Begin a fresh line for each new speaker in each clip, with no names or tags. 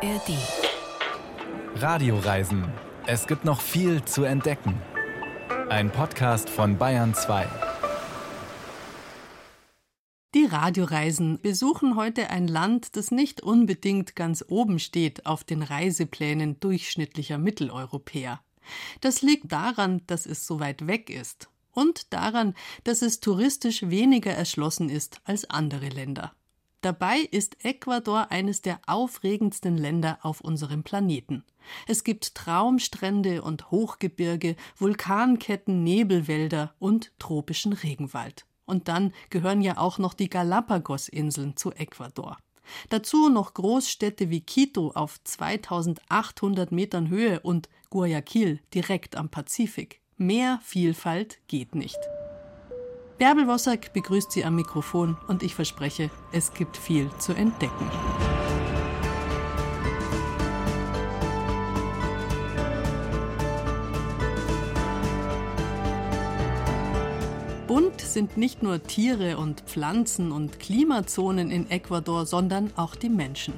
ARD.
Radioreisen. Es gibt noch viel zu entdecken. Ein Podcast von Bayern 2.
Die Radioreisen besuchen heute ein Land, das nicht unbedingt ganz oben steht auf den Reiseplänen durchschnittlicher Mitteleuropäer. Das liegt daran, dass es so weit weg ist und daran, dass es touristisch weniger erschlossen ist als andere Länder. Dabei ist Ecuador eines der aufregendsten Länder auf unserem Planeten. Es gibt Traumstrände und Hochgebirge, Vulkanketten, Nebelwälder und tropischen Regenwald. Und dann gehören ja auch noch die Galapagos-Inseln zu Ecuador. Dazu noch Großstädte wie Quito auf 2800 Metern Höhe und Guayaquil direkt am Pazifik. Mehr Vielfalt geht nicht. Bärbel Wossack begrüßt Sie am Mikrofon und ich verspreche, es gibt viel zu entdecken. Bunt sind nicht nur Tiere und Pflanzen und Klimazonen in Ecuador, sondern auch die Menschen.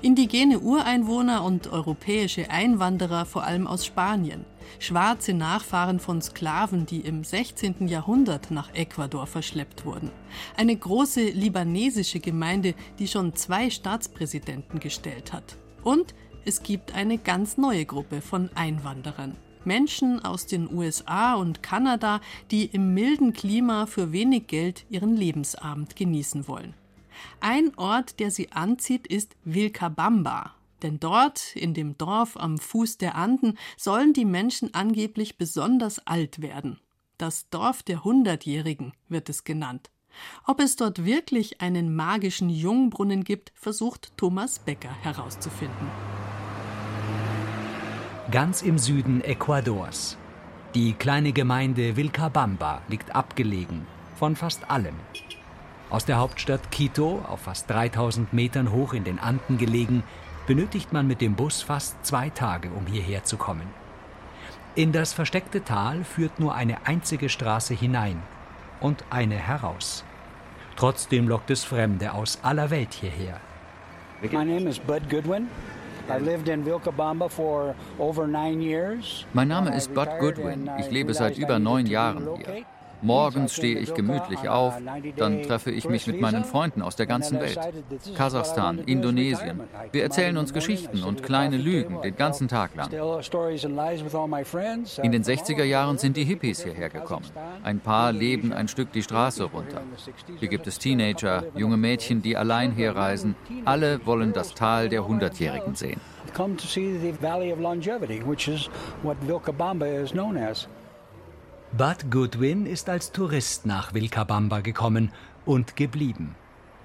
Indigene Ureinwohner und europäische Einwanderer, vor allem aus Spanien. Schwarze Nachfahren von Sklaven, die im 16. Jahrhundert nach Ecuador verschleppt wurden. Eine große libanesische Gemeinde, die schon zwei Staatspräsidenten gestellt hat. Und es gibt eine ganz neue Gruppe von Einwanderern. Menschen aus den USA und Kanada, die im milden Klima für wenig Geld ihren Lebensabend genießen wollen. Ein Ort, der sie anzieht, ist Vilcabamba. Denn dort, in dem Dorf am Fuß der Anden, sollen die Menschen angeblich besonders alt werden. Das Dorf der Hundertjährigen wird es genannt. Ob es dort wirklich einen magischen Jungbrunnen gibt, versucht Thomas Becker herauszufinden.
Ganz im Süden Ecuadors. Die kleine Gemeinde Vilcabamba liegt abgelegen von fast allem. Aus der Hauptstadt Quito, auf fast 3000 Metern hoch in den Anden gelegen, benötigt man mit dem Bus fast zwei Tage, um hierher zu kommen. In das versteckte Tal führt nur eine einzige Straße hinein und eine heraus. Trotzdem lockt es Fremde aus aller Welt hierher.
My name is Bud Goodwin.
Mein Name ist Bud Goodwin. Ich lebe seit über neun Jahren hier. Morgens stehe ich gemütlich auf, dann treffe ich mich mit meinen Freunden aus der ganzen Welt. Kasachstan, Indonesien. Wir erzählen uns Geschichten und kleine Lügen den ganzen Tag lang. In den 60er Jahren sind die Hippies hierher gekommen. Ein paar leben ein Stück die Straße runter. Hier gibt es Teenager, junge Mädchen, die allein herreisen. Alle wollen das Tal der Hundertjährigen sehen. Come to see the Valley of Longevity, which is what Vilcabamba is known as.
Bud Goodwin ist als Tourist nach Vilcabamba gekommen und geblieben.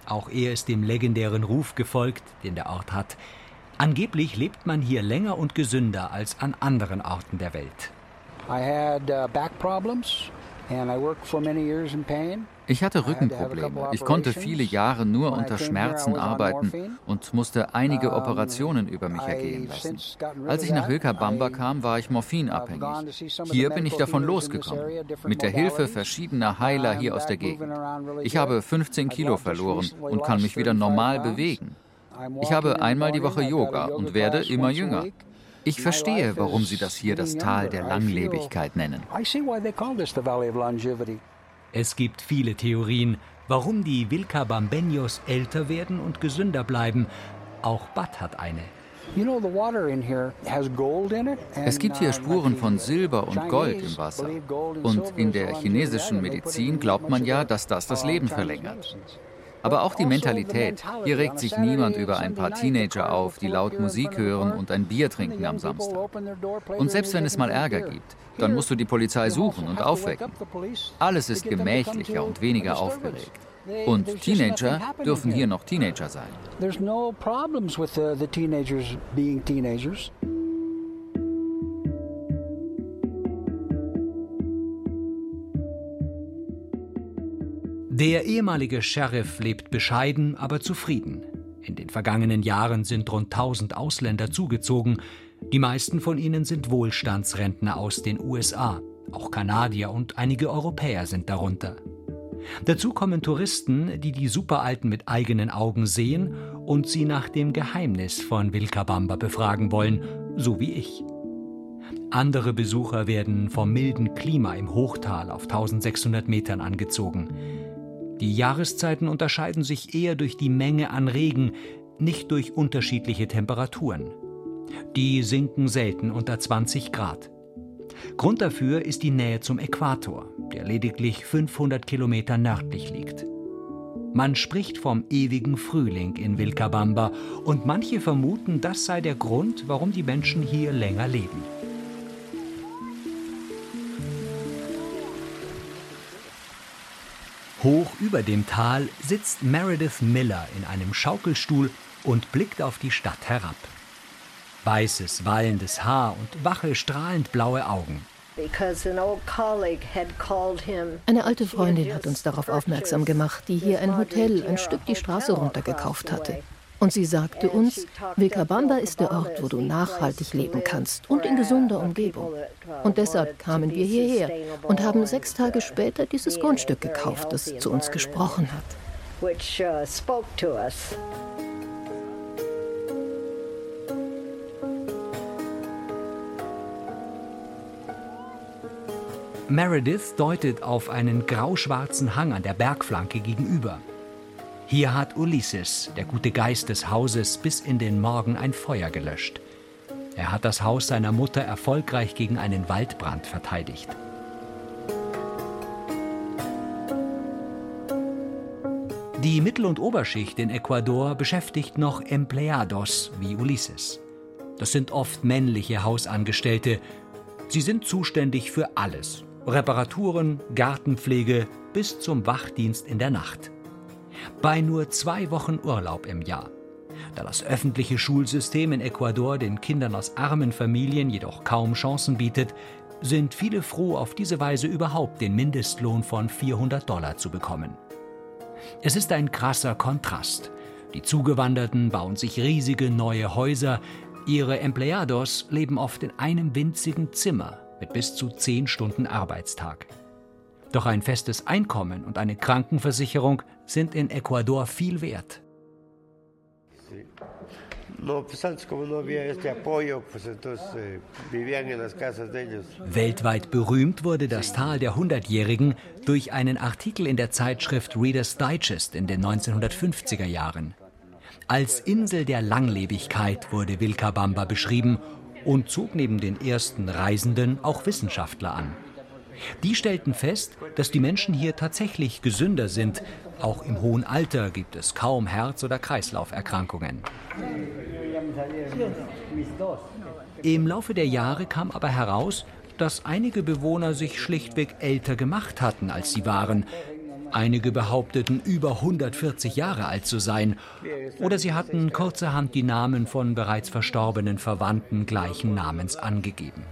Auch er ist dem legendären Ruf gefolgt, den der Ort hat. Angeblich lebt man hier länger und gesünder als an anderen Orten der Welt.
I had uh, back problems
Ich hatte Rückenprobleme. Ich konnte viele Jahre nur unter Schmerzen arbeiten und musste einige Operationen über mich ergehen lassen. Als ich nach Vilcabamba kam, war ich morphinabhängig. Hier bin ich davon losgekommen, mit der Hilfe verschiedener Heiler hier aus der Gegend. Ich habe 15 Kilo verloren und kann mich wieder normal bewegen. Ich habe einmal die Woche Yoga und werde immer jünger. Ich verstehe, warum sie das hier das Tal der Langlebigkeit nennen.
Es gibt viele Theorien, warum die Vilcabambeños älter werden und gesünder bleiben. Auch Bud hat eine.
Es gibt hier Spuren von Silber und Gold im Wasser. Und in der chinesischen Medizin glaubt man ja, dass das das Leben verlängert. Aber auch die Mentalität. Hier regt sich niemand über ein paar Teenager auf, die laut Musik hören und ein Bier trinken am Samstag. Und selbst wenn es mal Ärger gibt, dann musst du die Polizei suchen und aufwecken. Alles ist gemächlicher und weniger aufgeregt. Und Teenager dürfen hier noch Teenager sein. There's no problems with the, the teenagers being teenagers.
Der ehemalige Sheriff lebt bescheiden, aber zufrieden. In den vergangenen Jahren sind rund 1000 Ausländer zugezogen. Die meisten von ihnen sind Wohlstandsrentner aus den USA. Auch Kanadier und einige Europäer sind darunter. Dazu kommen Touristen, die die Superalten mit eigenen Augen sehen und sie nach dem Geheimnis von Vilcabamba befragen wollen, so wie ich. Andere Besucher werden vom milden Klima im Hochtal auf 1600 Metern angezogen. Die Jahreszeiten unterscheiden sich eher durch die Menge an Regen, nicht durch unterschiedliche Temperaturen. Die sinken selten unter 20 Grad. Grund dafür ist die Nähe zum Äquator, der lediglich 500 Kilometer nördlich liegt. Man spricht vom ewigen Frühling in Vilcabamba und manche vermuten, das sei der Grund, warum die Menschen hier länger leben. Hoch über dem Tal sitzt Meredith Miller in einem Schaukelstuhl und blickt auf die Stadt herab. Weißes, wallendes Haar und wache, strahlend blaue Augen.
Eine alte Freundin hat uns darauf aufmerksam gemacht, die hier ein Hotel ein Stück die Straße runter gekauft hatte. Und sie sagte uns, Vilcabamba ist der Ort, wo du nachhaltig leben kannst und in gesunder Umgebung. Und deshalb kamen wir hierher und haben sechs Tage später dieses Grundstück gekauft, das zu uns gesprochen hat.
Meredith deutet auf einen grauschwarzen Hang an der Bergflanke gegenüber. Hier hat Ulysses, der gute Geist des Hauses, bis in den Morgen ein Feuer gelöscht. Er hat das Haus seiner Mutter erfolgreich gegen einen Waldbrand verteidigt. Die Mittel- und Oberschicht in Ecuador beschäftigt noch Empleados wie Ulysses. Das sind oft männliche Hausangestellte. Sie sind zuständig für alles. Reparaturen, Gartenpflege bis zum Wachdienst in der Nacht bei nur zwei Wochen Urlaub im Jahr. Da das öffentliche Schulsystem in Ecuador den Kindern aus armen Familien jedoch kaum Chancen bietet, sind viele froh, auf diese Weise überhaupt den Mindestlohn von 400 Dollar zu bekommen. Es ist ein krasser Kontrast. Die Zugewanderten bauen sich riesige neue Häuser, ihre Empleados leben oft in einem winzigen Zimmer mit bis zu zehn Stunden Arbeitstag. Doch ein festes Einkommen und eine Krankenversicherung sind in Ecuador viel wert. Weltweit berühmt wurde das Tal der Hundertjährigen durch einen Artikel in der Zeitschrift Reader's Digest in den 1950er Jahren. Als Insel der Langlebigkeit wurde Vilcabamba beschrieben und zog neben den ersten Reisenden auch Wissenschaftler an. Die stellten fest, dass die Menschen hier tatsächlich gesünder sind. Auch im hohen Alter gibt es kaum Herz- oder Kreislauferkrankungen. Im Laufe der Jahre kam aber heraus, dass einige Bewohner sich schlichtweg älter gemacht hatten, als sie waren. Einige behaupteten, über 140 Jahre alt zu sein. Oder sie hatten kurzerhand die Namen von bereits verstorbenen Verwandten gleichen Namens angegeben.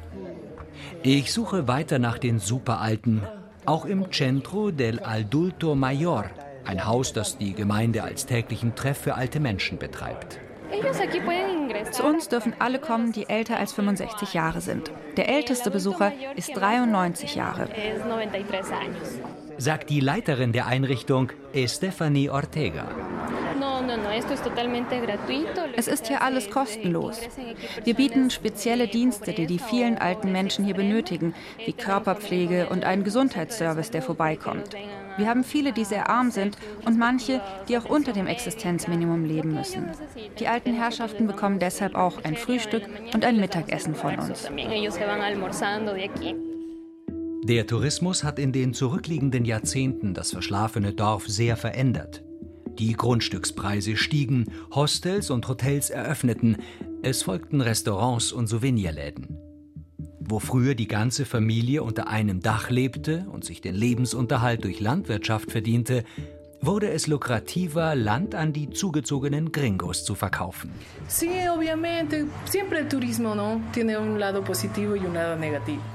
Ich suche weiter nach den Superalten, auch im Centro del Adulto Mayor, ein Haus, das die Gemeinde als täglichen Treff für alte Menschen betreibt.
Zu uns dürfen alle kommen, die älter als 65 Jahre sind. Der älteste Besucher ist 93 Jahre.
Sagt die Leiterin der Einrichtung, Estefanie Ortega.
Es ist hier alles kostenlos. Wir bieten spezielle Dienste, die die vielen alten Menschen hier benötigen, wie Körperpflege und einen Gesundheitsservice, der vorbeikommt. Wir haben viele, die sehr arm sind und manche, die auch unter dem Existenzminimum leben müssen. Die alten Herrschaften bekommen deshalb auch ein Frühstück und ein Mittagessen von uns.
Der Tourismus hat in den zurückliegenden Jahrzehnten das verschlafene Dorf sehr verändert. Die Grundstückspreise stiegen, Hostels und Hotels eröffneten, es folgten Restaurants und Souvenirläden. Wo früher die ganze Familie unter einem Dach lebte und sich den Lebensunterhalt durch Landwirtschaft verdiente, wurde es lukrativer, Land an die zugezogenen Gringos zu verkaufen.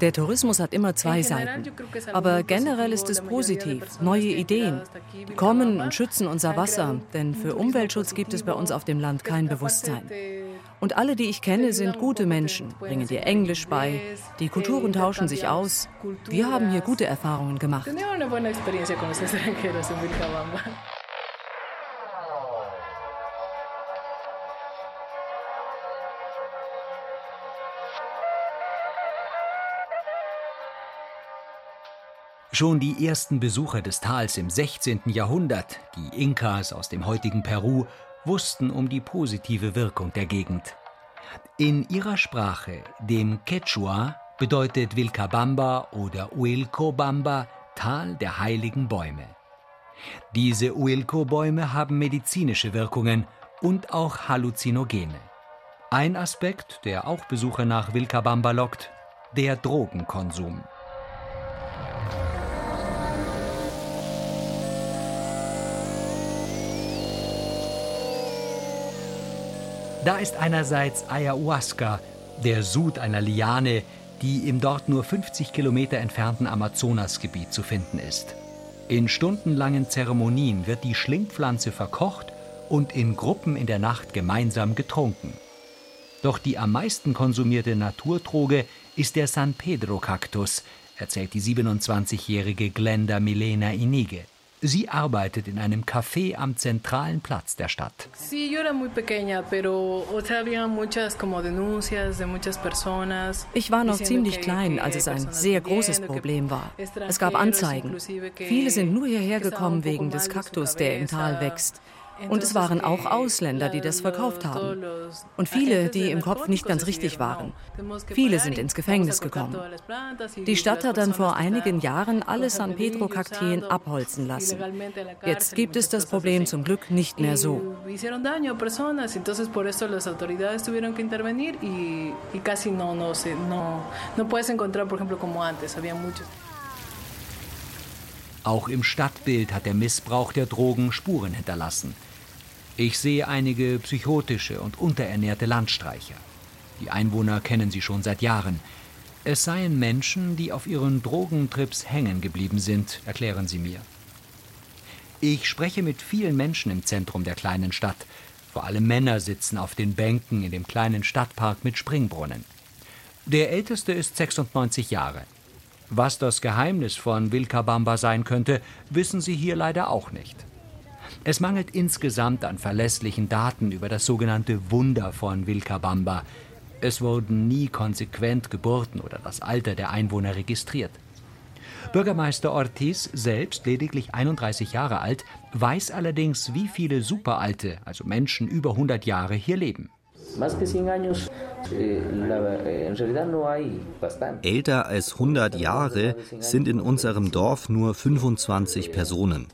Der Tourismus hat immer zwei Seiten. Aber generell ist es positiv. Neue Ideen. Die kommen und schützen unser Wasser, denn für Umweltschutz gibt es bei uns auf dem Land kein Bewusstsein. Und alle, die ich kenne, sind gute Menschen, bringen dir Englisch bei, die Kulturen tauschen sich aus. Wir haben hier gute Erfahrungen gemacht.
Schon die ersten Besucher des Tals im 16. Jahrhundert, die Inkas aus dem heutigen Peru, wussten um die positive Wirkung der Gegend. In ihrer Sprache, dem Quechua, bedeutet Vilcabamba oder Uilcobamba Tal der heiligen Bäume. Diese Uilco-Bäume haben medizinische Wirkungen und auch Halluzinogene. Ein Aspekt, der auch Besucher nach Vilcabamba lockt, der Drogenkonsum. Da ist einerseits Ayahuasca, der Sud einer Liane, die im dort nur 50 Kilometer entfernten Amazonasgebiet zu finden ist. In stundenlangen Zeremonien wird die Schlingpflanze verkocht und in Gruppen in der Nacht gemeinsam getrunken. Doch die am meisten konsumierte Naturdroge ist der San Pedro-Kaktus, erzählt die 27-jährige Glenda Milena Inige. Sie arbeitet in einem Café am zentralen Platz der Stadt.
Ich war noch ziemlich klein, als es ein sehr großes Problem war. Es gab Anzeigen. Viele sind nur hierher gekommen wegen des Kaktus, der im Tal wächst. Und es waren auch Ausländer, die das verkauft haben. Und viele, die im Kopf nicht ganz richtig waren. Viele sind ins Gefängnis gekommen. Die Stadt hat dann vor einigen Jahren alle San Pedro-Kakteen abholzen lassen. Jetzt gibt es das Problem zum Glück nicht mehr so.
Auch im Stadtbild hat der Missbrauch der Drogen Spuren hinterlassen. Ich sehe einige psychotische und unterernährte Landstreicher. Die Einwohner kennen sie schon seit Jahren. Es seien Menschen, die auf ihren Drogentrips hängen geblieben sind, erklären sie mir. Ich spreche mit vielen Menschen im Zentrum der kleinen Stadt. Vor allem Männer sitzen auf den Bänken in dem kleinen Stadtpark mit Springbrunnen. Der älteste ist 96 Jahre. Was das Geheimnis von Vilcabamba sein könnte, wissen sie hier leider auch nicht. Es mangelt insgesamt an verlässlichen Daten über das sogenannte Wunder von Vilcabamba. Es wurden nie konsequent Geburten oder das Alter der Einwohner registriert. Bürgermeister Ortiz, selbst lediglich 31 Jahre alt, weiß allerdings, wie viele Superalte, also Menschen über 100 Jahre, hier leben.
Eh, Älter als 100 Jahre sind in unserem Dorf nur 25 Personen.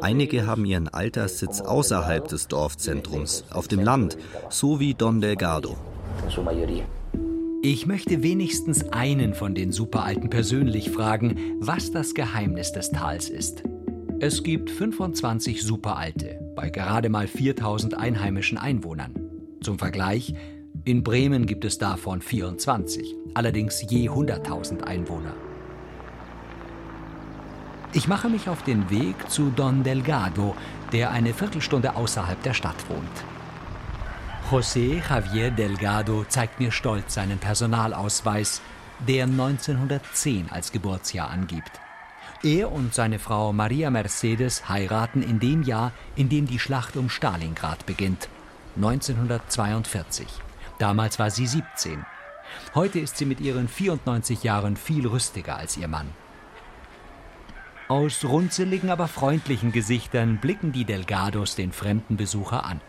Einige haben ihren Alterssitz außerhalb des Dorfzentrums, auf dem Land, so wie Don Delgado.
Ich möchte wenigstens einen von den Superalten persönlich fragen, was das Geheimnis des Tals ist. Es gibt 25 Superalte bei gerade mal 4000 einheimischen Einwohnern. Zum Vergleich, in Bremen gibt es davon 24, allerdings je 100.000 Einwohner. Ich mache mich auf den Weg zu Don Delgado, der eine Viertelstunde außerhalb der Stadt wohnt. José Javier Delgado zeigt mir stolz seinen Personalausweis, der 1910 als Geburtsjahr angibt. Er und seine Frau Maria Mercedes heiraten in dem Jahr, in dem die Schlacht um Stalingrad beginnt, 1942. Damals war sie 17. Heute ist sie mit ihren 94 Jahren viel rüstiger als ihr Mann. Aus runzeligen, aber freundlichen Gesichtern blicken die Delgados den fremden Besucher an.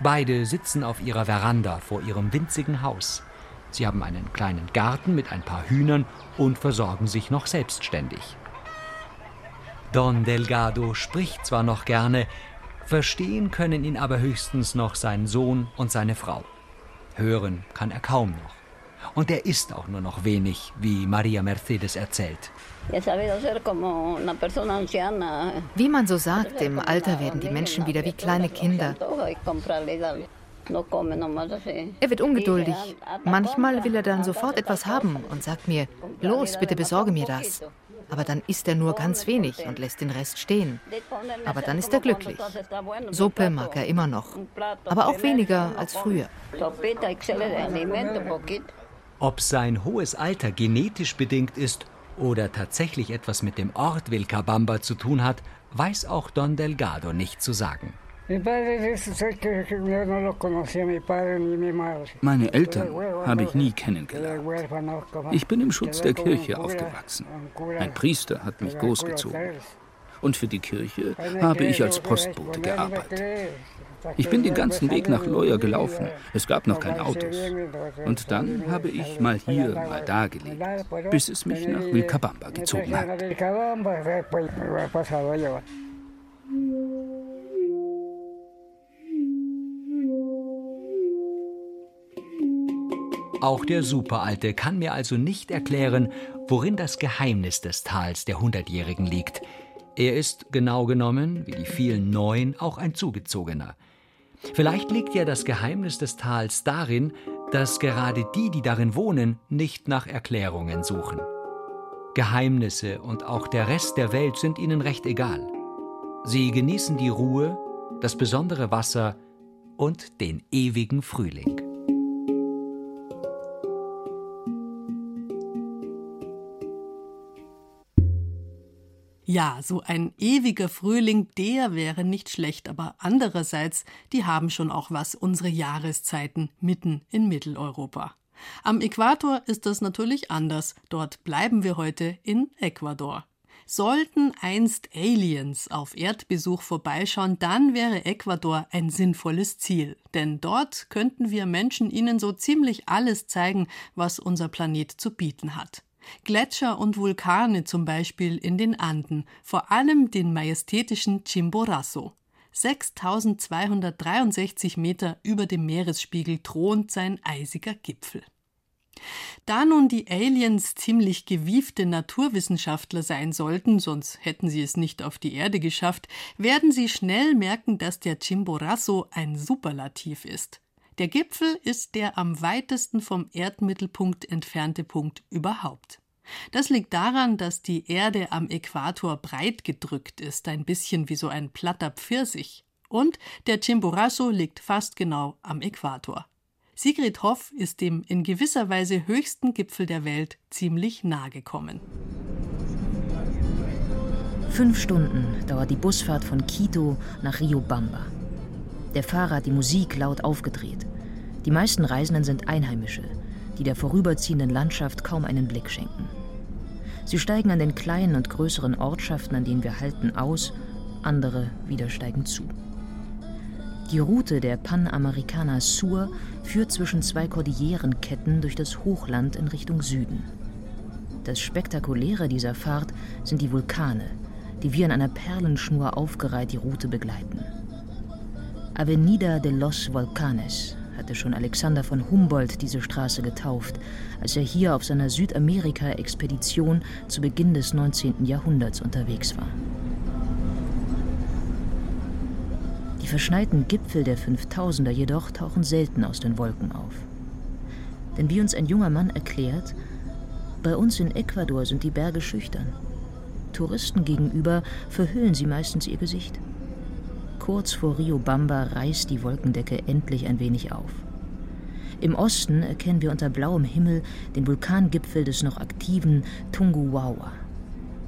Beide sitzen auf ihrer Veranda vor ihrem winzigen Haus. Sie haben einen kleinen Garten mit ein paar Hühnern und versorgen sich noch selbstständig. Don Delgado spricht zwar noch gerne, verstehen können ihn aber höchstens noch sein Sohn und seine Frau. Hören kann er kaum noch. Und er isst auch nur noch wenig, wie Maria Mercedes erzählt.
Wie man so sagt, im Alter werden die Menschen wieder wie kleine Kinder. Er wird ungeduldig. Manchmal will er dann sofort etwas haben und sagt mir, los, bitte besorge mir das.
Aber dann isst er nur ganz wenig und lässt den Rest stehen. Aber dann ist er glücklich. Suppe mag er immer noch, aber auch weniger als früher.
Ob sein hohes Alter genetisch bedingt ist oder tatsächlich etwas mit dem Ort Vilcabamba zu tun hat, weiß auch Don Delgado nicht zu sagen.
Meine Eltern habe ich nie kennengelernt. Ich bin im Schutz der Kirche aufgewachsen. Ein Priester hat mich großgezogen. Und für die Kirche habe ich als Postbote gearbeitet. Ich bin den ganzen Weg nach Loya gelaufen. Es gab noch keine Autos. Und dann habe ich mal hier, mal da gelebt, bis es mich nach Vilcabamba gezogen hat.
Auch der Superalte kann mir also nicht erklären, worin das Geheimnis des Tals der Hundertjährigen liegt. Er ist, genau genommen, wie die vielen Neuen, auch ein Zugezogener. Vielleicht liegt ja das Geheimnis des Tals darin, dass gerade die, die darin wohnen, nicht nach Erklärungen suchen. Geheimnisse und auch der Rest der Welt sind ihnen recht egal. Sie genießen die Ruhe, das besondere Wasser und den ewigen Frühling.
Ja, so ein ewiger Frühling, der wäre nicht schlecht, aber andererseits, die haben schon auch was, unsere Jahreszeiten mitten in Mitteleuropa. Am Äquator ist das natürlich anders. Dort bleiben wir heute in Ecuador. Sollten einst Aliens auf Erdbesuch vorbeischauen, dann wäre Ecuador ein sinnvolles Ziel. Denn dort könnten wir Menschen ihnen so ziemlich alles zeigen, was unser Planet zu bieten hat. Gletscher und Vulkane zum Beispiel in den Anden, vor allem den majestätischen Chimborazo. 6263 Meter über dem Meeresspiegel thront sein eisiger Gipfel. Da nun die Aliens ziemlich gewiefte Naturwissenschaftler sein sollten, sonst hätten sie es nicht auf die Erde geschafft, werden sie schnell merken, dass der Chimborazo ein Superlativ ist. Der Gipfel ist der am weitesten vom Erdmittelpunkt entfernte Punkt überhaupt. Das liegt daran, dass die Erde am Äquator breit gedrückt ist, ein bisschen wie so ein platter Pfirsich. Und der Chimborazo liegt fast genau am Äquator. Sigrid Hoff ist dem in gewisser Weise höchsten Gipfel der Welt ziemlich nahe gekommen.
Fünf Stunden dauert die Busfahrt von Quito nach Riobamba. Der Fahrer hat die Musik laut aufgedreht. Die meisten Reisenden sind Einheimische, die der vorüberziehenden Landschaft kaum einen Blick schenken. Sie steigen an den kleinen und größeren Ortschaften, an denen wir halten, aus, andere wieder steigen zu. Die Route der Panamericana Sur führt zwischen zwei Kordillerenketten durch das Hochland in Richtung Süden. Das Spektakuläre dieser Fahrt sind die Vulkane, die wie an einer Perlenschnur aufgereiht die Route begleiten. Avenida de los Volcanes hatte schon Alexander von Humboldt diese Straße getauft, als er hier auf seiner Südamerika-Expedition zu Beginn des 19. Jahrhunderts unterwegs war. Die verschneiten Gipfel der 5000er jedoch tauchen selten aus den Wolken auf. Denn wie uns ein junger Mann erklärt, bei uns in Ecuador sind die Berge schüchtern. Touristen gegenüber verhüllen sie meistens ihr Gesicht. Kurz vor Riobamba reißt die Wolkendecke endlich ein wenig auf. Im Osten erkennen wir unter blauem Himmel den Vulkangipfel des noch aktiven Tunguwawa.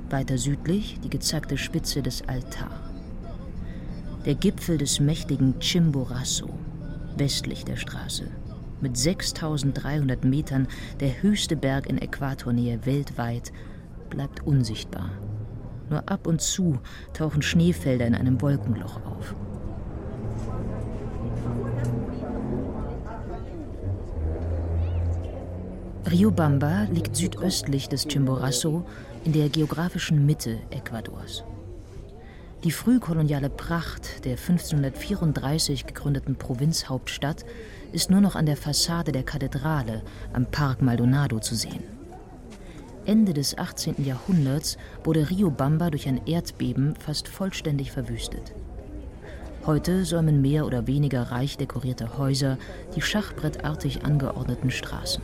Weiter südlich die gezackte Spitze des Altar. Der Gipfel des mächtigen Chimborazo, westlich der Straße. Mit 6300 Metern der höchste Berg in Äquatornähe weltweit, bleibt unsichtbar. Nur ab und zu tauchen Schneefelder in einem Wolkenloch auf. Riobamba liegt südöstlich des Chimborazo in der geografischen Mitte Ecuadors. Die frühkoloniale Pracht der 1534 gegründeten Provinzhauptstadt ist nur noch an der Fassade der Kathedrale am Park Maldonado zu sehen. Ende des 18. Jahrhunderts wurde Riobamba durch ein Erdbeben fast vollständig verwüstet. Heute säumen mehr oder weniger reich dekorierte Häuser die schachbrettartig angeordneten Straßen.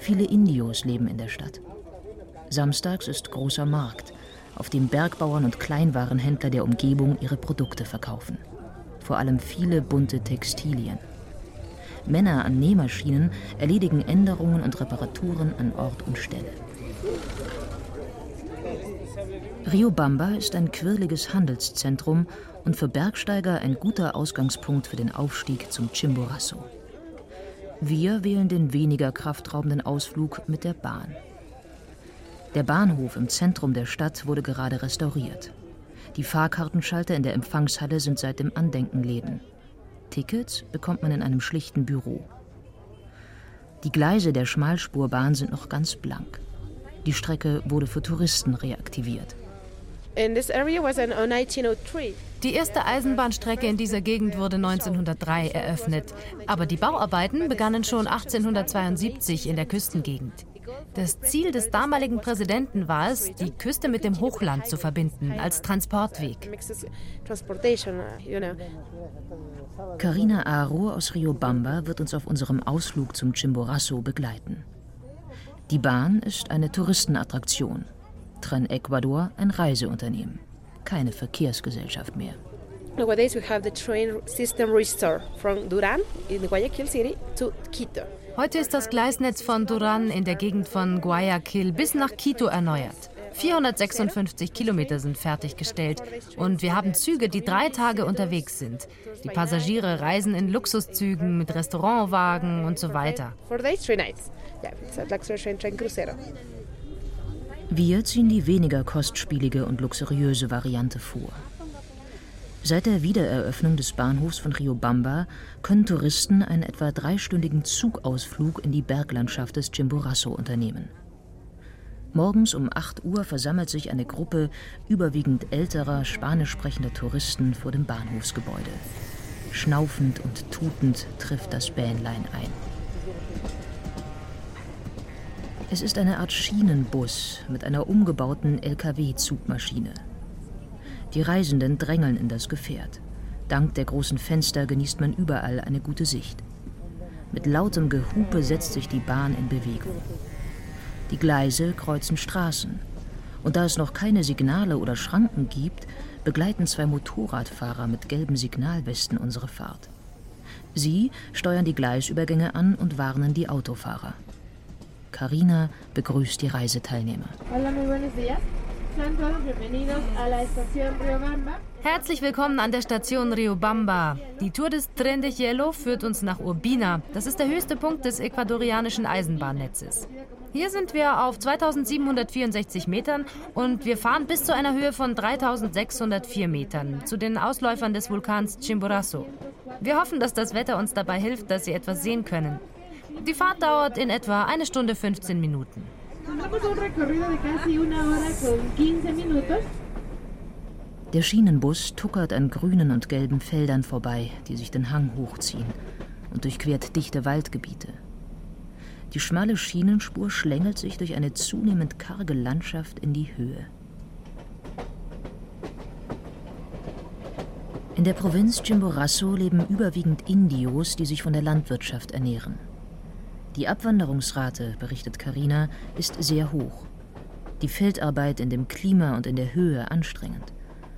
Viele Indios leben in der Stadt. Samstags ist großer Markt, auf dem Bergbauern und Kleinwarenhändler der Umgebung ihre Produkte verkaufen. Vor allem viele bunte Textilien. Männer an Nähmaschinen erledigen Änderungen und Reparaturen an Ort und Stelle. Riobamba ist ein quirliges Handelszentrum und für Bergsteiger ein guter Ausgangspunkt für den Aufstieg zum Chimborazo. Wir wählen den weniger kraftraubenden Ausflug mit der Bahn. Der Bahnhof im Zentrum der Stadt wurde gerade restauriert. Die Fahrkartenschalter in der Empfangshalle sind seit dem Andenken Läden. Tickets bekommt man in einem schlichten Büro. Die Gleise der Schmalspurbahn sind noch ganz blank. Die Strecke wurde für Touristen reaktiviert.
Die erste Eisenbahnstrecke in dieser Gegend wurde 1903 eröffnet, aber die Bauarbeiten begannen schon 1872 in der Küstengegend. Das Ziel des damaligen Präsidenten war es, die Küste mit dem Hochland zu verbinden als Transportweg.
Carina Aro aus Riobamba wird uns auf unserem Ausflug zum Chimborazo begleiten. Die Bahn ist eine Touristenattraktion. Tren Ecuador ein Reiseunternehmen, keine Verkehrsgesellschaft mehr.
Nowadays we have the train system restored from Duran in Guayaquil City to Quito.
Heute ist das Gleisnetz von Duran in der Gegend von Guayaquil bis nach Quito erneuert. 456 Kilometer sind fertiggestellt und wir haben Züge, die drei Tage unterwegs sind. Die Passagiere reisen in Luxuszügen mit Restaurantwagen und so weiter.
Wir ziehen die weniger kostspielige und luxuriöse Variante vor. Seit der Wiedereröffnung des Bahnhofs von Riobamba können Touristen einen etwa dreistündigen Zugausflug in die Berglandschaft des Chimborazo unternehmen. Morgens um 8 Uhr versammelt sich eine Gruppe überwiegend älterer, spanisch sprechender Touristen vor dem Bahnhofsgebäude. Schnaufend und tutend trifft das Bähnlein ein. Es ist eine Art Schienenbus mit einer umgebauten LKW-Zugmaschine. Die Reisenden drängeln in das Gefährt. Dank der großen Fenster genießt man überall eine gute Sicht. Mit lautem Gehupe setzt sich die Bahn in Bewegung. Die Gleise kreuzen Straßen. Und da es noch keine Signale oder Schranken gibt, begleiten zwei Motorradfahrer mit gelben Signalwesten unsere Fahrt. Sie steuern die Gleisübergänge an und warnen die Autofahrer. Carina begrüßt die Reiseteilnehmer. Hola.
Herzlich willkommen an der Station Riobamba. Die Tour des Tren de Hielo führt uns nach Urbina. Das ist der höchste Punkt des ecuadorianischen Eisenbahnnetzes. Hier sind wir auf 2764 Metern und wir fahren bis zu einer Höhe von 3604 Metern zu den Ausläufern des Vulkans Chimborazo. Wir hoffen, dass das Wetter uns dabei hilft, dass Sie etwas sehen können. Die Fahrt dauert in etwa eine Stunde 15 Minuten.
Der Schienenbus tuckert an grünen und gelben Feldern vorbei, die sich den Hang hochziehen und durchquert dichte Waldgebiete. Die schmale Schienenspur schlängelt sich durch eine zunehmend karge Landschaft in die Höhe. In der Provinz Chimborazo leben überwiegend Indios, die sich von der Landwirtschaft ernähren. Die Abwanderungsrate, berichtet Karina, ist sehr hoch. Die Feldarbeit in dem Klima und in der Höhe anstrengend.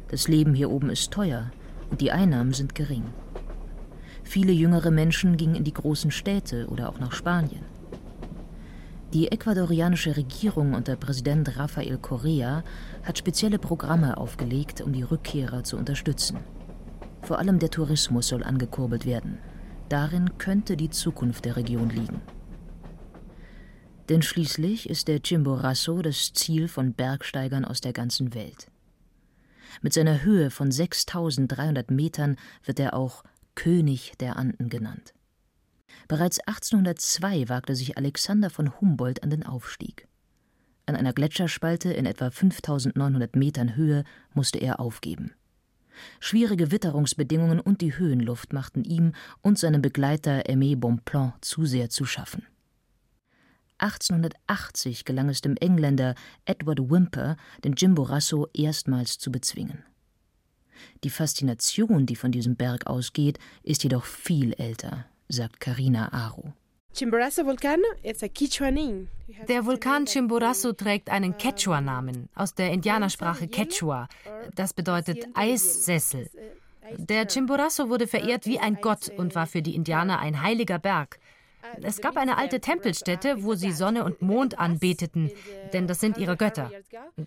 Das Leben hier oben ist teuer und die Einnahmen sind gering. Viele jüngere Menschen gingen in die großen Städte oder auch nach Spanien. Die ecuadorianische Regierung unter Präsident Rafael Correa hat spezielle Programme aufgelegt, um die Rückkehrer zu unterstützen. Vor allem der Tourismus soll angekurbelt werden. Darin könnte die Zukunft der Region liegen. Denn schließlich ist der Chimborazo das Ziel von Bergsteigern aus der ganzen Welt. Mit seiner Höhe von 6300 Metern wird er auch König der Anden genannt. Bereits 1802 wagte sich Alexander von Humboldt an den Aufstieg. An einer Gletscherspalte in etwa 5900 Metern Höhe musste er aufgeben. Schwierige Witterungsbedingungen und die Höhenluft machten ihm und seinem Begleiter Aimé Bonpland zu sehr zu schaffen. 1880 gelang es dem Engländer Edward Whymper, den Chimborazo erstmals zu bezwingen. Die Faszination, die von diesem Berg ausgeht, ist jedoch viel älter, sagt Carina Aro.
Der Vulkan Chimborazo trägt einen Quechua-Namen aus der Indianersprache Quechua. Das bedeutet Eissessel. Der Chimborazo wurde verehrt wie ein Gott und war für die Indianer ein heiliger Berg. Es gab eine alte Tempelstätte, wo sie Sonne und Mond anbeteten, denn das sind ihre Götter.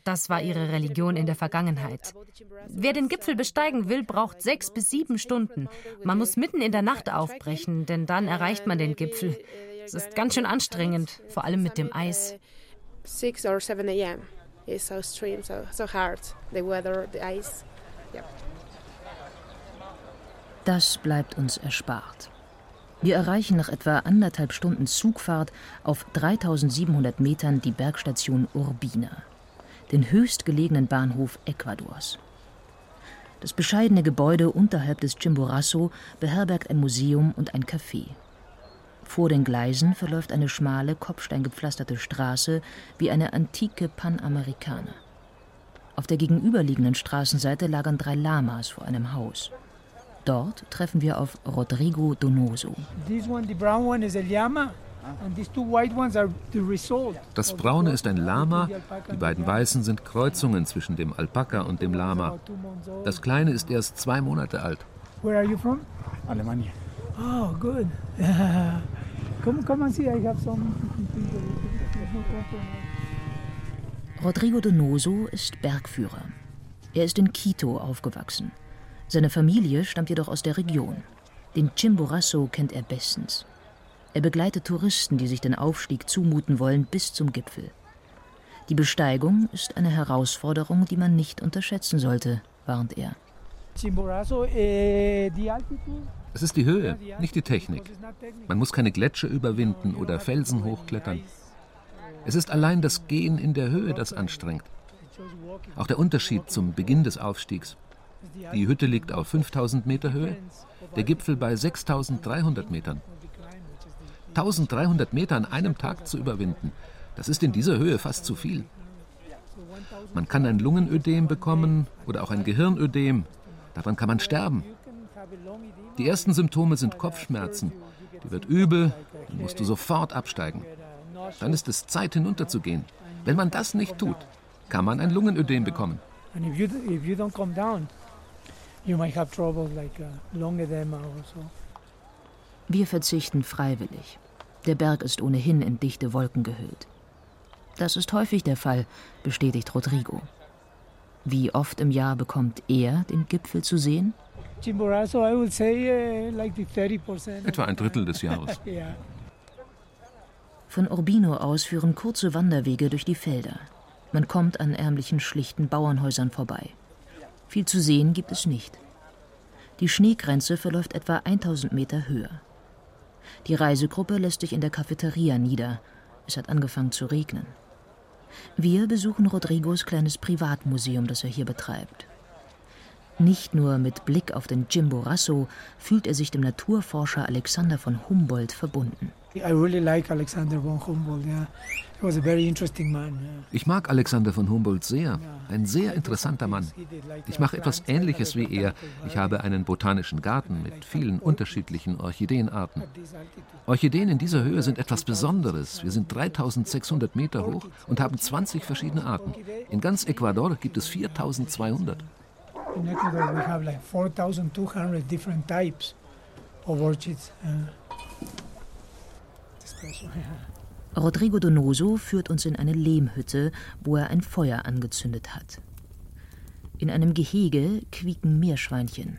Das war ihre Religion in der Vergangenheit. Wer den Gipfel besteigen will, braucht sechs bis sieben Stunden. Man muss mitten in der Nacht aufbrechen, denn dann erreicht man den Gipfel. Es ist ganz schön anstrengend, vor allem mit dem Eis. 6 or 7 a.m. It's so extreme, so, so hard. The weather, the ice.
Yep. Das bleibt uns erspart. Wir erreichen nach etwa anderthalb Stunden Zugfahrt auf 3700 Metern die Bergstation Urbina, den höchstgelegenen Bahnhof Ecuadors. Das bescheidene Gebäude unterhalb des Chimborazo beherbergt ein Museum und ein Café. Vor den Gleisen verläuft eine schmale, kopfsteingepflasterte Straße wie eine antike Panamerikaner. Auf der gegenüberliegenden Straßenseite lagern drei Lamas vor einem Haus. Dort treffen wir auf Rodrigo Donoso.
Das Braune ist ein Lama, die beiden Weißen sind Kreuzungen zwischen dem Alpaka und dem Lama. Das Kleine ist erst zwei Monate alt. Where are you from? Alemania. Oh, good.
come, come and see, I have some... Rodrigo Donoso ist Bergführer. Er ist in Quito aufgewachsen. Seine Familie stammt jedoch aus der Region. Den Chimborazo kennt er bestens. Er begleitet Touristen, die sich den Aufstieg zumuten wollen, bis zum Gipfel. Die Besteigung ist eine Herausforderung, die man nicht unterschätzen sollte, warnt er.
Eh, es ist die Höhe, nicht die Technik. Man muss keine Gletscher überwinden oder Felsen hochklettern. Es ist allein das Gehen in der Höhe, das anstrengt. Auch der Unterschied zum Beginn des Aufstiegs. Die Hütte liegt auf 5000 Meter Höhe, der Gipfel bei 6300 Metern. 1300 Meter an einem Tag zu überwinden, das ist in dieser Höhe fast zu viel. Man kann ein Lungenödem bekommen oder auch ein Gehirnödem. Daran kann man sterben. Die ersten Symptome sind Kopfschmerzen. Die wird übel, dann musst du sofort absteigen. Dann ist es Zeit hinunterzugehen. Wenn man das nicht tut, kann man ein Lungenödem bekommen. And if you, if you don't come down,
you might have trouble like uh, lung edema also. Wir verzichten freiwillig. Der Berg ist ohnehin in dichte Wolken gehüllt. Das ist häufig der Fall, bestätigt Rodrigo. Wie oft im Jahr bekommt er den Gipfel zu sehen?
Uh, Etwa ein Drittel des Jahres.
Von Urbino aus führen kurze Wanderwege durch die Felder. Man kommt an ärmlichen, schlichten Bauernhäusern vorbei. Viel zu sehen gibt es nicht. Die Schneegrenze verläuft etwa 1000 Meter höher. Die Reisegruppe lässt sich in der Cafeteria nieder. Es hat angefangen zu regnen. Wir besuchen Rodrigos kleines Privatmuseum, das er hier betreibt. Nicht nur mit Blick auf den Chimborazo fühlt er sich dem Naturforscher Alexander von Humboldt verbunden. I really like Alexander
von Humboldt. Yeah. He was a very interesting man. Yeah. Ich mag Alexander von Humboldt sehr. Ein sehr interessanter Mann. Ich mache etwas Ähnliches wie er. Ich habe einen botanischen Garten mit vielen unterschiedlichen Orchideenarten. Orchideen in dieser Höhe sind etwas Besonderes. Wir sind 3600 Meter hoch und haben 20 verschiedene Arten. In ganz Ecuador gibt es 4200. In Ecuador we have like 4200 different types
of orchids. Uh, Rodrigo Donoso führt uns in eine Lehmhütte, wo er ein Feuer angezündet hat. In einem Gehege quieken Meerschweinchen.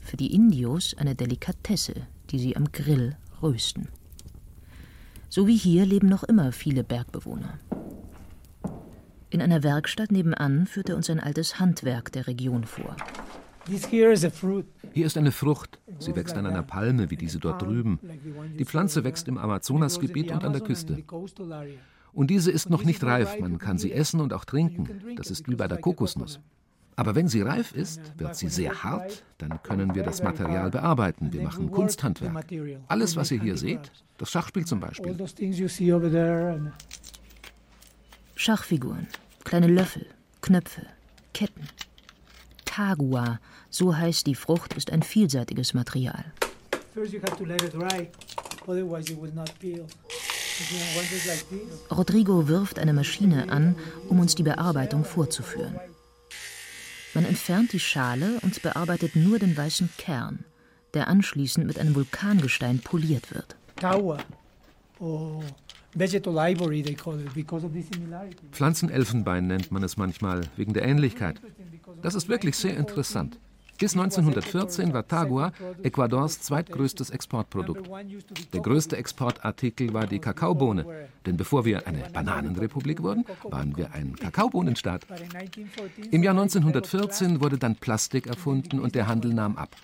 Für die Indios eine Delikatesse, die sie am Grill rösten. So wie hier leben noch immer viele Bergbewohner. In einer Werkstatt nebenan führt er uns ein altes Handwerk der Region vor.
Hier ist eine Frucht. Sie wächst an einer Palme wie diese dort drüben. Die Pflanze wächst im Amazonasgebiet und an der Küste. Und diese ist noch nicht reif. Man kann sie essen und auch trinken. Das ist wie bei der Kokosnuss. Aber wenn sie reif ist, wird sie sehr hart. Dann können wir das Material bearbeiten. Wir machen Kunsthandwerk. Alles, was ihr hier seht, das Schachspiel zum Beispiel.
Schachfiguren, kleine Löffel, Knöpfe, Ketten. Tagua, so heißt die Frucht, ist ein vielseitiges Material. Rodrigo wirft eine Maschine an, um uns die Bearbeitung vorzuführen. Man entfernt die Schale und bearbeitet nur den weißen Kern, der anschließend mit einem Vulkangestein poliert wird.
Pflanzenelfenbein nennt man es manchmal, wegen der Ähnlichkeit. Das ist wirklich sehr interessant. Bis 1914 war Tagua Ecuadors zweitgrößtes Exportprodukt. Der größte Exportartikel war die Kakaobohne, denn bevor wir eine Bananenrepublik wurden, waren wir ein Kakaobohnenstaat. Im Jahr 1914 wurde dann Plastik erfunden und der Handel nahm ab.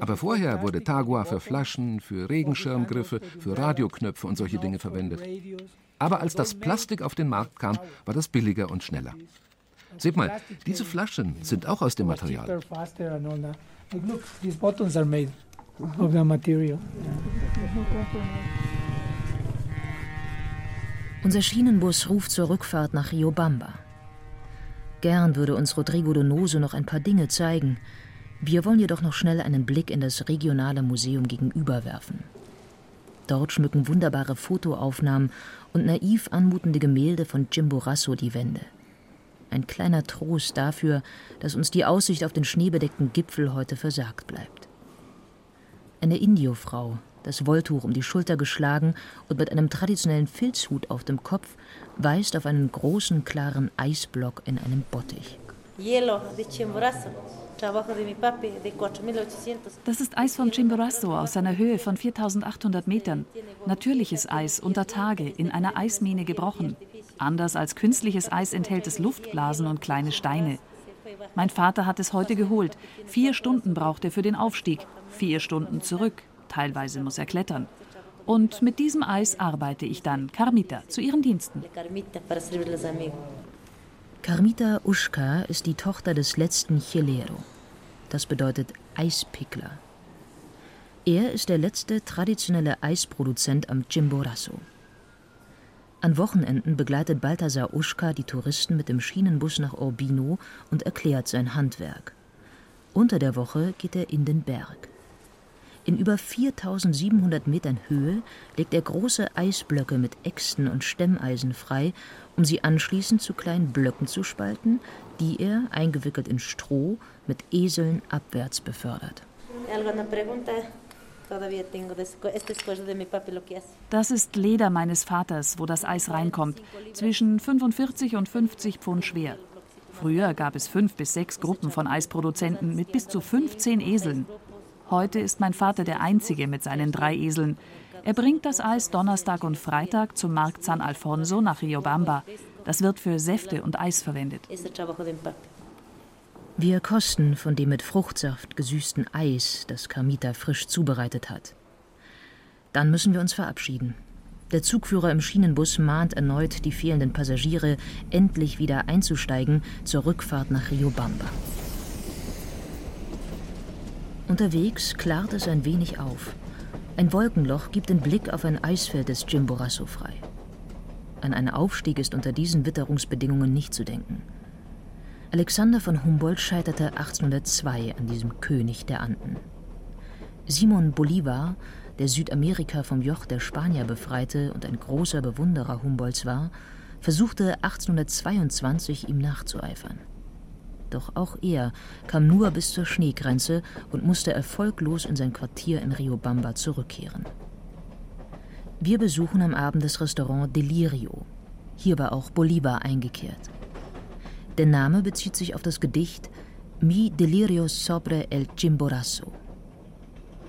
Aber vorher wurde Tagua für Flaschen, für Regenschirmgriffe, für Radioknöpfe und solche Dinge verwendet. Aber als das Plastik auf den Markt kam, war das billiger und schneller. Seht mal, diese Flaschen sind auch aus dem Material.
Unser Schienenbus ruft zur Rückfahrt nach Riobamba. Gern würde uns Rodrigo Donoso noch ein paar Dinge zeigen. Wir wollen jedoch noch schnell einen Blick in das regionale Museum gegenüber werfen. Dort schmücken wunderbare Fotoaufnahmen und naiv anmutende Gemälde von Chimborazo die Wände. Ein kleiner Trost dafür, dass uns die Aussicht auf den schneebedeckten Gipfel heute versagt bleibt. Eine Indiofrau, das Wolltuch um die Schulter geschlagen und mit einem traditionellen Filzhut auf dem Kopf, weist auf einen großen, klaren Eisblock in einem Bottich.
Das ist Eis von Chimborazo aus einer Höhe von 4800 Metern. Natürliches Eis unter Tage in einer Eismine gebrochen. Anders als künstliches Eis enthält es Luftblasen und kleine Steine. Mein Vater hat es heute geholt. Vier Stunden braucht er für den Aufstieg, vier Stunden zurück. Teilweise muss er klettern. Und mit diesem Eis arbeite ich dann, Carmita, zu ihren Diensten.
Carmita Uschka ist die Tochter des letzten Chilero. Das bedeutet Eispickler. Er ist der letzte traditionelle Eisproduzent am Chimborazo. An Wochenenden begleitet Balthasar Uschka die Touristen mit dem Schienenbus nach Urbino und erklärt sein Handwerk. Unter der Woche geht er in den Berg. In über 4700 Metern Höhe legt er große Eisblöcke mit Äxten und Stemmeisen frei, um sie anschließend zu kleinen Blöcken zu spalten, die er, eingewickelt in Stroh, mit Eseln abwärts befördert.
Das ist Leder meines Vaters, wo das Eis reinkommt, zwischen 45 und 50 Pfund schwer. Früher gab es fünf bis sechs Gruppen von Eisproduzenten mit bis zu 15 Eseln. Heute ist mein Vater der Einzige mit seinen drei Eseln. Er bringt das Eis Donnerstag und Freitag zum Markt San Alfonso nach Riobamba. Das wird für Säfte und Eis verwendet.
Wir kosten von dem mit Fruchtsaft gesüßten Eis, das Carmita frisch zubereitet hat. Dann müssen wir uns verabschieden. Der Zugführer im Schienenbus mahnt erneut die fehlenden Passagiere, endlich wieder einzusteigen zur Rückfahrt nach Riobamba. Unterwegs klart es ein wenig auf. Ein Wolkenloch gibt den Blick auf ein Eisfeld des Chimborazo frei. An einen Aufstieg ist unter diesen Witterungsbedingungen nicht zu denken. Alexander von Humboldt scheiterte 1802 an diesem König der Anden. Simon Bolivar, der Südamerika vom Joch der Spanier befreite und ein großer Bewunderer Humboldts war, versuchte 1822 ihm nachzueifern. Doch auch er kam nur bis zur Schneegrenze und musste erfolglos in sein Quartier in Riobamba zurückkehren. Wir besuchen am Abend das Restaurant Delirio. Hier war auch Bolivar eingekehrt. Der Name bezieht sich auf das Gedicht Mi Delirio sobre el Chimborazo.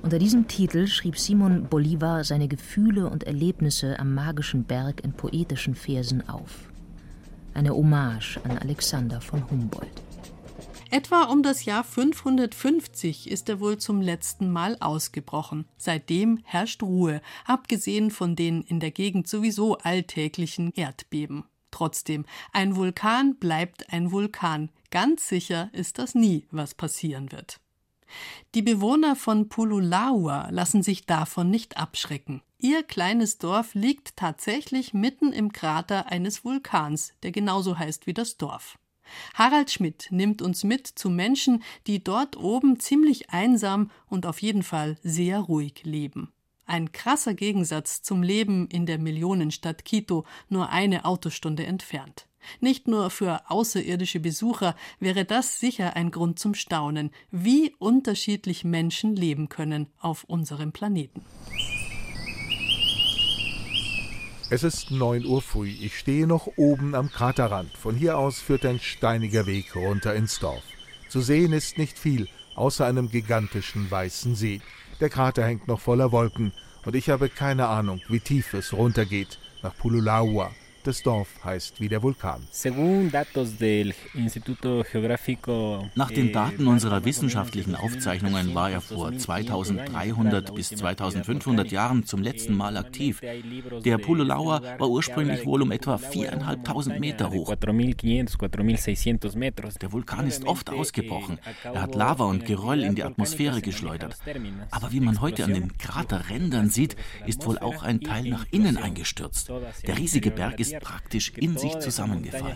Unter diesem Titel schrieb Simon Bolivar seine Gefühle und Erlebnisse am magischen Berg in poetischen Versen auf. Eine Hommage an Alexander von Humboldt.
Etwa um das Jahr 550 ist er wohl zum letzten Mal ausgebrochen. Seitdem herrscht Ruhe, abgesehen von den in der Gegend sowieso alltäglichen Erdbeben. Trotzdem, ein Vulkan bleibt ein Vulkan. Ganz sicher ist das nie, was passieren wird. Die Bewohner von Pululaua lassen sich davon nicht abschrecken. Ihr kleines Dorf liegt tatsächlich mitten im Krater eines Vulkans, der genauso heißt wie das Dorf. Harald Schmidt nimmt uns mit zu Menschen, die dort oben ziemlich einsam und auf jeden Fall sehr ruhig leben. Ein krasser Gegensatz zum Leben in der Millionenstadt Quito, nur eine Autostunde entfernt. Nicht nur für außerirdische Besucher wäre das sicher ein Grund zum Staunen, wie unterschiedlich Menschen leben können auf unserem Planeten.
Es ist 9 Uhr früh. Ich stehe noch oben am Kraterrand. Von hier aus führt ein steiniger Weg runter ins Dorf. Zu sehen ist nicht viel, außer einem gigantischen weißen See. Der Krater hängt noch voller Wolken. Und ich habe keine Ahnung, wie tief es runtergeht nach Pululaua, das Dorf heißt wie der Vulkan.
Nach den Daten unserer wissenschaftlichen Aufzeichnungen war er vor 2300 bis 2500 Jahren zum letzten Mal aktiv. Der Pululauer war ursprünglich wohl um etwa 4.500 Meter hoch. Der Vulkan ist oft ausgebrochen. Er hat Lava und Geröll in die Atmosphäre geschleudert. Aber wie man heute an den Kraterrändern sieht, ist wohl auch ein Teil nach innen eingestürzt. Der riesige Berg ist praktisch in sich zusammengefallen.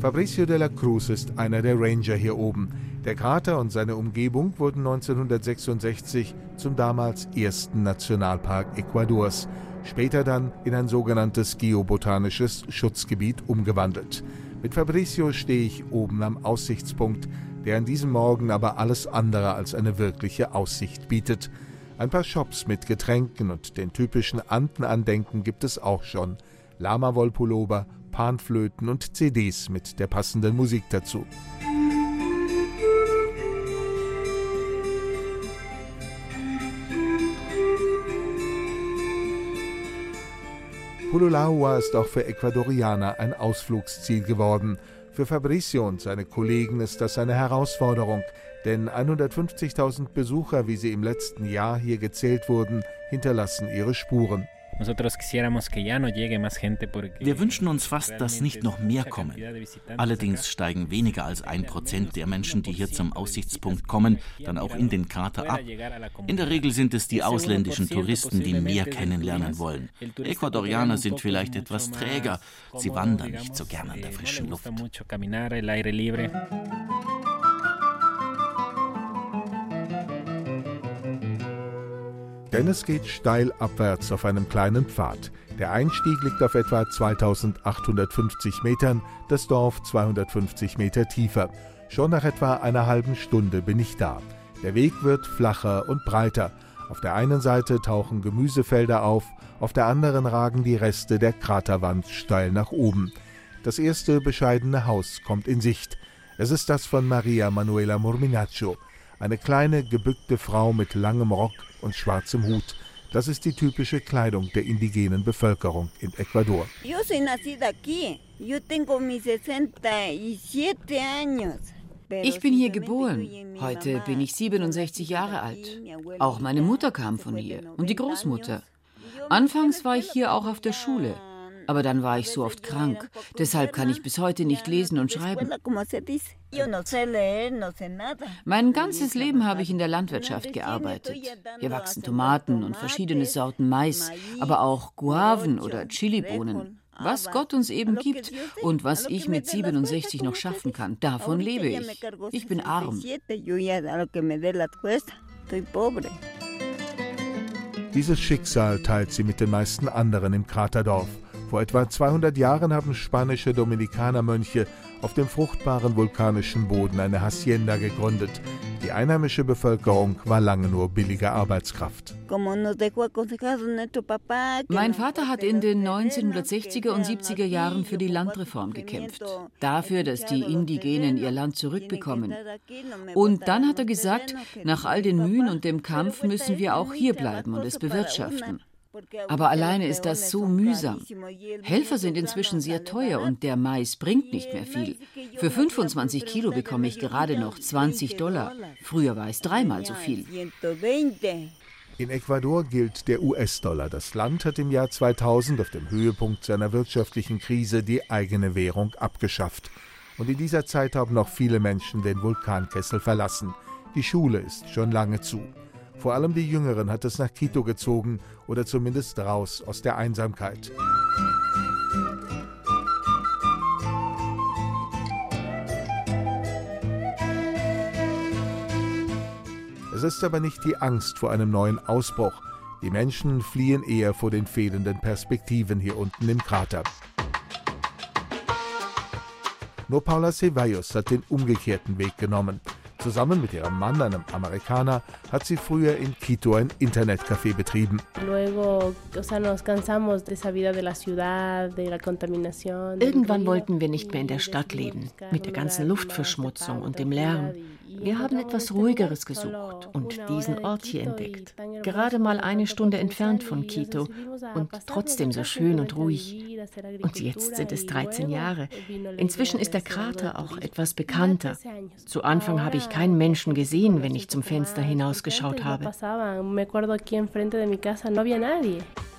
Fabricio de la Cruz ist einer der Ranger hier oben. Der Krater und seine Umgebung wurden 1966 zum damals ersten Nationalpark Ecuadors, später dann in ein sogenanntes geobotanisches Schutzgebiet umgewandelt. Mit Fabricio stehe ich oben am Aussichtspunkt, der an diesem Morgen aber alles andere als eine wirkliche Aussicht bietet. Ein paar Shops mit Getränken und den typischen Andenandenken gibt es auch schon. Lama-Wollpullover, Panflöten und CDs mit der passenden Musik dazu. Pululaua ist auch für Ecuadorianer ein Ausflugsziel geworden – für Fabricio und seine Kollegen ist das eine Herausforderung, denn 150.000 Besucher, wie sie im letzten Jahr hier gezählt wurden, hinterlassen ihre Spuren.
Wir wünschen uns fast, dass nicht noch mehr kommen. Allerdings steigen weniger als ein Prozent der Menschen, die hier zum Aussichtspunkt kommen, dann auch in den Krater ab. In der Regel sind es die ausländischen Touristen, die mehr kennenlernen wollen. Ecuadorianer sind vielleicht etwas träger. Sie wandern nicht so gern an der frischen Luft.
Denn es geht steil abwärts auf einem kleinen Pfad. Der Einstieg liegt auf etwa 2850 Metern, das Dorf 250 Meter tiefer. Schon nach etwa einer halben Stunde bin ich da. Der Weg wird flacher und breiter. Auf der einen Seite tauchen Gemüsefelder auf, auf der anderen ragen die Reste der Kraterwand steil nach oben. Das erste bescheidene Haus kommt in Sicht. Es ist das von Maria Manuela Murminaccio. Eine kleine, gebückte Frau mit langem Rock und schwarzem Hut. Das ist die typische Kleidung der indigenen Bevölkerung in Ecuador.
Ich bin hier geboren. Heute bin ich 67 Jahre alt. Auch meine Mutter kam von hier und die Großmutter. Anfangs war ich hier auch auf der Schule. Aber dann war ich so oft krank. Deshalb kann ich bis heute nicht lesen und schreiben. Mein ganzes Leben habe ich in der Landwirtschaft gearbeitet. Hier wachsen Tomaten und verschiedene Sorten Mais, aber auch Guaven oder Chilibohnen. Was Gott uns eben gibt und was ich mit 67 noch schaffen kann, davon lebe ich. Ich bin arm.
Dieses Schicksal teilt sie mit den meisten anderen im Kraterdorf. Vor etwa 200 Jahren haben spanische Dominikanermönche auf dem fruchtbaren vulkanischen Boden eine Hacienda gegründet. Die einheimische Bevölkerung war lange nur billige Arbeitskraft.
Mein Vater hat in den 1960er und 70er Jahren für die Landreform gekämpft. Dafür, dass die Indigenen ihr Land zurückbekommen. Und dann hat er gesagt, nach all den Mühen und dem Kampf müssen wir auch hier bleiben und es bewirtschaften. Aber alleine ist das so mühsam. Helfer sind inzwischen sehr teuer und der Mais bringt nicht mehr viel. Für 25 Kilo bekomme ich gerade noch 20 Dollar. Früher war es dreimal so viel.
In Ecuador gilt der US-Dollar. Das Land hat im Jahr 2000 auf dem Höhepunkt seiner wirtschaftlichen Krise die eigene Währung abgeschafft. Und in dieser Zeit haben noch viele Menschen den Vulkankessel verlassen. Die Schule ist schon lange zu. Vor allem die Jüngeren hat es nach Quito gezogen oder zumindest raus aus der Einsamkeit. ist aber nicht die Angst vor einem neuen Ausbruch. Die Menschen fliehen eher vor den fehlenden Perspektiven hier unten im Krater. Nur Paula Ceballos hat den umgekehrten Weg genommen. Zusammen mit ihrem Mann, einem Amerikaner, hat sie früher in Quito ein Internetcafé betrieben.
Irgendwann wollten wir nicht mehr in der Stadt leben, mit der ganzen Luftverschmutzung und dem Lärm. Wir haben etwas Ruhigeres gesucht und diesen Ort hier entdeckt. Gerade mal eine Stunde entfernt von Quito und trotzdem so schön und ruhig. Und jetzt sind es 13 Jahre. Inzwischen ist der Krater auch etwas bekannter. Zu Anfang habe ich keinen Menschen gesehen, wenn ich zum Fenster hinausgeschaut habe.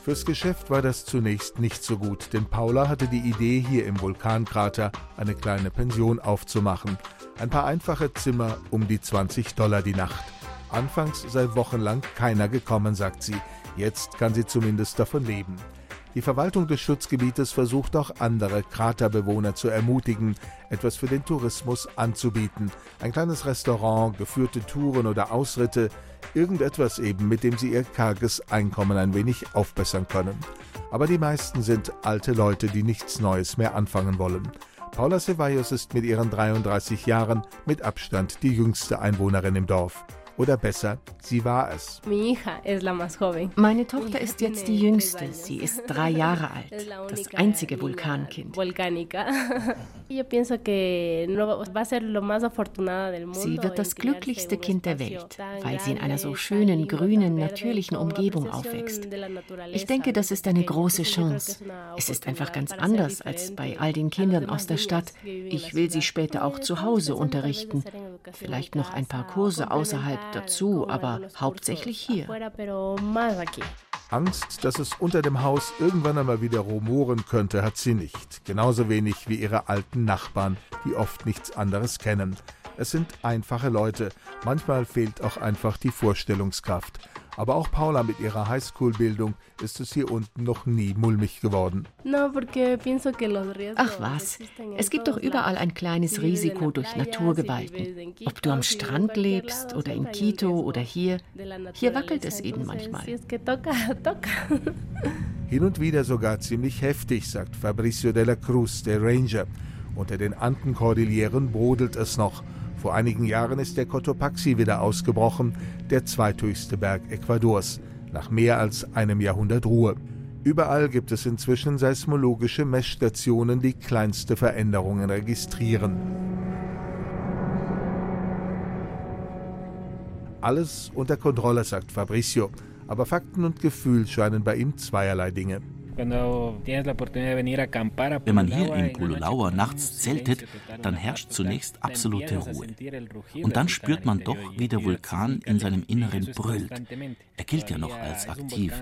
Fürs Geschäft war das zunächst nicht so gut, denn Paula hatte die Idee, hier im Vulkankrater eine kleine Pension aufzumachen. Ein paar einfache Zimmer um die 20 Dollar die Nacht. Anfangs sei wochenlang keiner gekommen, sagt sie. Jetzt kann sie zumindest davon leben. Die Verwaltung des Schutzgebietes versucht auch andere Kraterbewohner zu ermutigen, etwas für den Tourismus anzubieten. Ein kleines Restaurant, geführte Touren oder Ausritte, irgendetwas eben, mit dem sie ihr karges Einkommen ein wenig aufbessern können. Aber die meisten sind alte Leute, die nichts Neues mehr anfangen wollen. Paula Ceballos ist mit ihren 33 Jahren mit Abstand die jüngste Einwohnerin im Dorf. Oder besser, sie war es.
Meine Tochter ist jetzt die jüngste. Sie ist drei Jahre alt. Das einzige Vulkankind. Sie wird das glücklichste Kind der Welt, weil sie in einer so schönen, grünen, natürlichen Umgebung aufwächst. Ich denke, das ist eine große Chance. Es ist einfach ganz anders als bei all den Kindern aus der Stadt. Ich will sie später auch zu Hause unterrichten. Vielleicht noch ein paar Kurse außerhalb dazu, aber hauptsächlich hier.
Angst, dass es unter dem Haus irgendwann einmal wieder rumoren könnte, hat sie nicht. Genauso wenig wie ihre alten Nachbarn, die oft nichts anderes kennen. Es sind einfache Leute. Manchmal fehlt auch einfach die Vorstellungskraft. Aber auch Paula mit ihrer Highschool-Bildung ist es hier unten noch nie mulmig geworden.
Ach was, es gibt doch überall ein kleines Risiko durch Naturgewalten. Ob du am Strand lebst oder in Quito oder hier, hier wackelt es eben manchmal.
Hin und wieder sogar ziemlich heftig, sagt Fabricio de la Cruz, der Ranger. Unter den Andenkordilleren brodelt es noch. Vor einigen Jahren ist der Cotopaxi wieder ausgebrochen, der zweithöchste Berg Ecuadors, nach mehr als einem Jahrhundert Ruhe. Überall gibt es inzwischen seismologische Messstationen, die kleinste Veränderungen registrieren. Alles unter Kontrolle, sagt Fabricio, aber Fakten und Gefühl scheinen bei ihm zweierlei Dinge.
Wenn man hier in Pululaua nachts zeltet, dann herrscht zunächst absolute Ruhe. Und dann spürt man doch, wie der Vulkan in seinem Inneren brüllt. Er gilt ja noch als aktiv.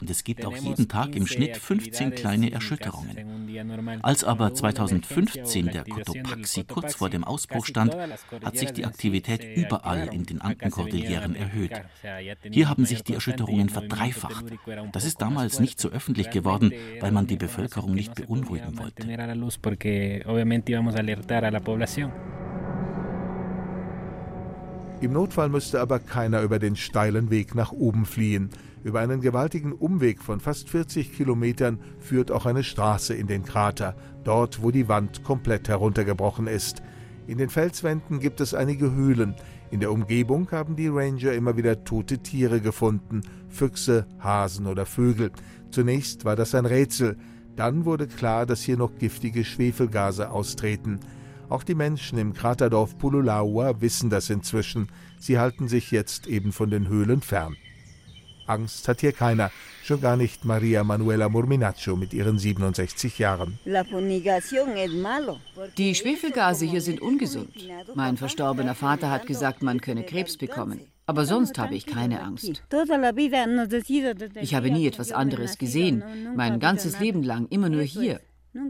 Und es gibt auch jeden Tag im Schnitt 15 kleine Erschütterungen. Als aber 2015 der Cotopaxi kurz vor dem Ausbruch stand, hat sich die Aktivität überall in den Andenkordilleren erhöht. Hier haben sich die Erschütterungen verdreifacht. Das ist damals nicht so öffentlich geworden worden, weil man die Bevölkerung nicht beunruhigen wollte.
Im Notfall müsste aber keiner über den steilen Weg nach oben fliehen. Über einen gewaltigen Umweg von fast 40 Kilometern führt auch eine Straße in den Krater, dort wo die Wand komplett heruntergebrochen ist. In den Felswänden gibt es einige Höhlen. In der Umgebung haben die Ranger immer wieder tote Tiere gefunden, Füchse, Hasen oder Vögel. Zunächst war das ein Rätsel, dann wurde klar, dass hier noch giftige Schwefelgase austreten. Auch die Menschen im Kraterdorf Pululaua wissen das inzwischen. Sie halten sich jetzt eben von den Höhlen fern. Angst hat hier keiner, schon gar nicht Maria Manuela Murminaccio mit ihren 67 Jahren.
Die Schwefelgase hier sind ungesund. Mein verstorbener Vater hat gesagt, man könne Krebs bekommen. Aber sonst habe ich keine Angst. Ich habe nie etwas anderes gesehen, mein ganzes Leben lang immer nur hier.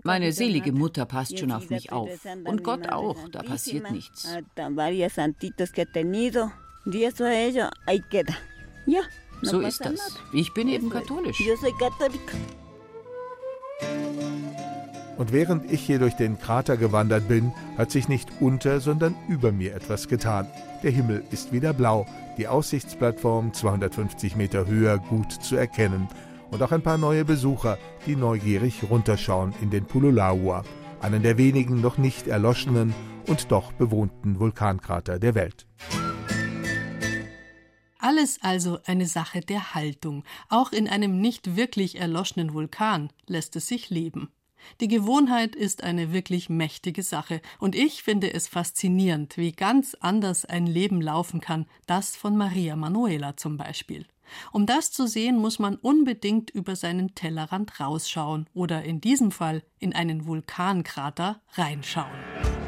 Meine selige Mutter passt schon auf mich auf. Und Gott auch, da passiert nichts. So ist das. Ich bin eben katholisch.
Und während ich hier durch den Krater gewandert bin, hat sich nicht unter, sondern über mir etwas getan. Der Himmel ist wieder blau, die Aussichtsplattform 250 Meter höher gut zu erkennen und auch ein paar neue Besucher, die neugierig runterschauen in den Pululaua, einen der wenigen noch nicht erloschenen und doch bewohnten Vulkankrater der Welt.
Alles also eine Sache der Haltung. Auch in einem nicht wirklich erloschenen Vulkan lässt es sich leben. Die Gewohnheit ist eine wirklich mächtige Sache, und ich finde es faszinierend, wie ganz anders ein Leben laufen kann, das von Maria Manuela zum Beispiel. Um das zu sehen, muss man unbedingt über seinen Tellerrand rausschauen oder in diesem Fall in einen Vulkankrater reinschauen.